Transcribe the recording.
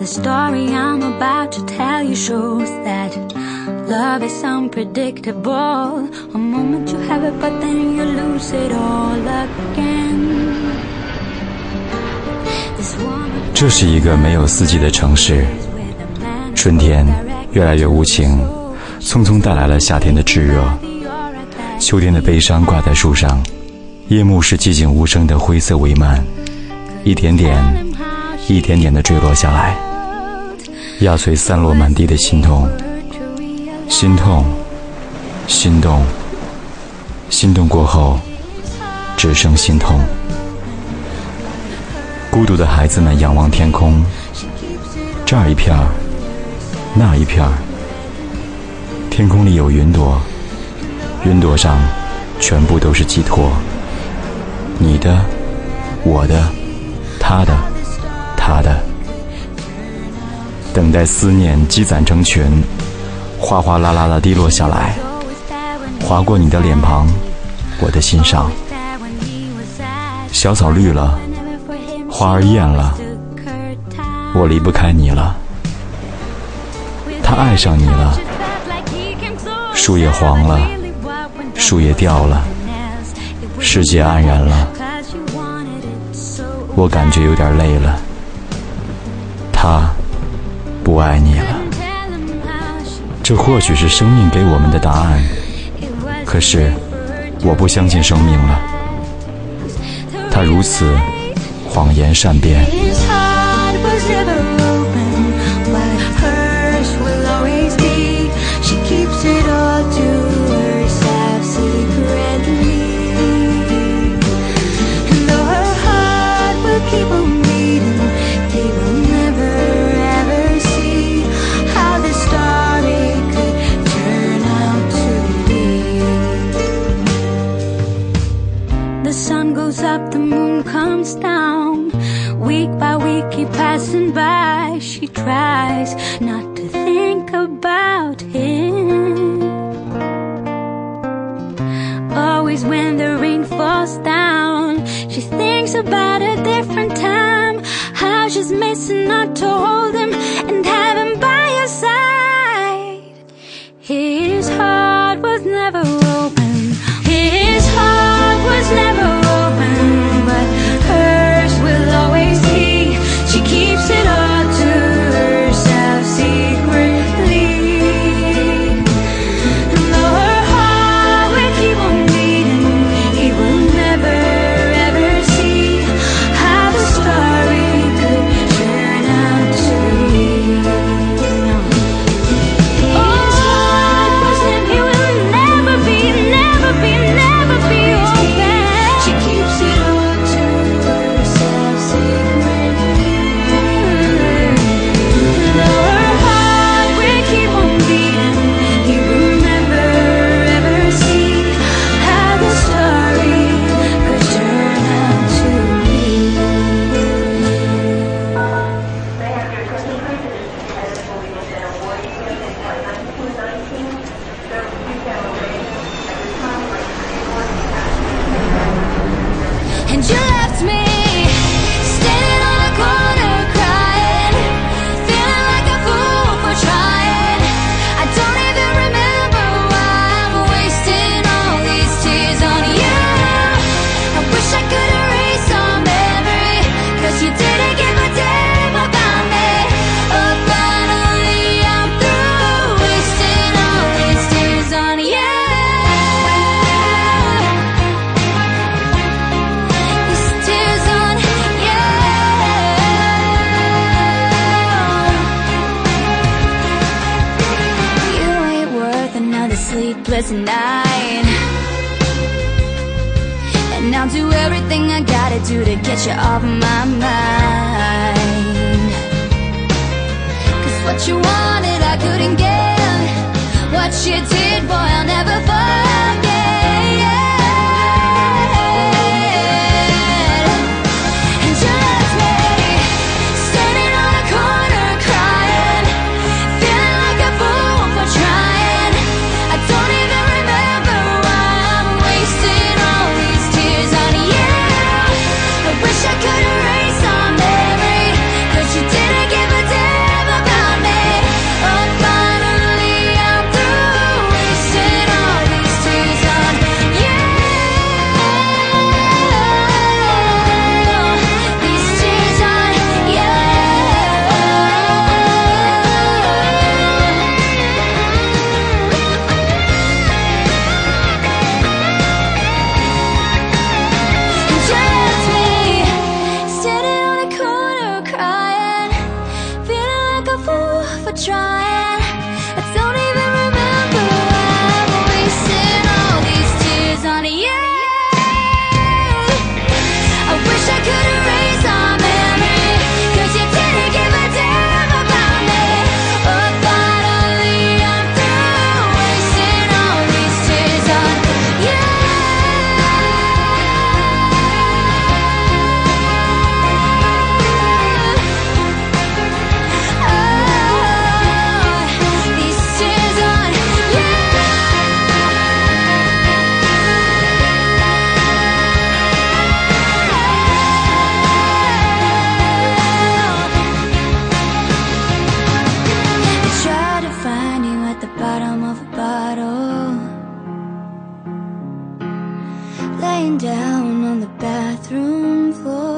The story I'm about to tell you shows that love is unpredictable. A moment you have it, but then you lose it all again. This woman 这是一个没有四季的城市，春天越来越无情，匆匆带来了夏天的炙热，秋天的悲伤挂在树上，夜幕是寂静无声的灰色帷幔，一点点、一点点的坠落下来，压碎散落满地的心痛，心痛，心动，心动过后，只剩心痛。孤独的孩子们仰望天空，这儿一片儿，那一片儿。天空里有云朵，云朵上全部都是寄托。你的，我的，他的，他的。等待思念积攒成群，哗哗啦啦的滴落下来，划过你的脸庞，我的心上。小草绿了，花儿艳了，我离不开你了。他爱上你了，树叶黄了，树叶掉了，世界黯然了，我感觉有点累了。他不爱你了，这或许是生命给我们的答案。可是我不相信生命了，他如此谎言善变。Passing by. She tries not to think about him. Always when the rain falls down, she thinks about a different time. How she's missing not to hold him and have sleepless night. And I'll do everything I gotta do to get you off my mind. Trying. Down on the bathroom floor.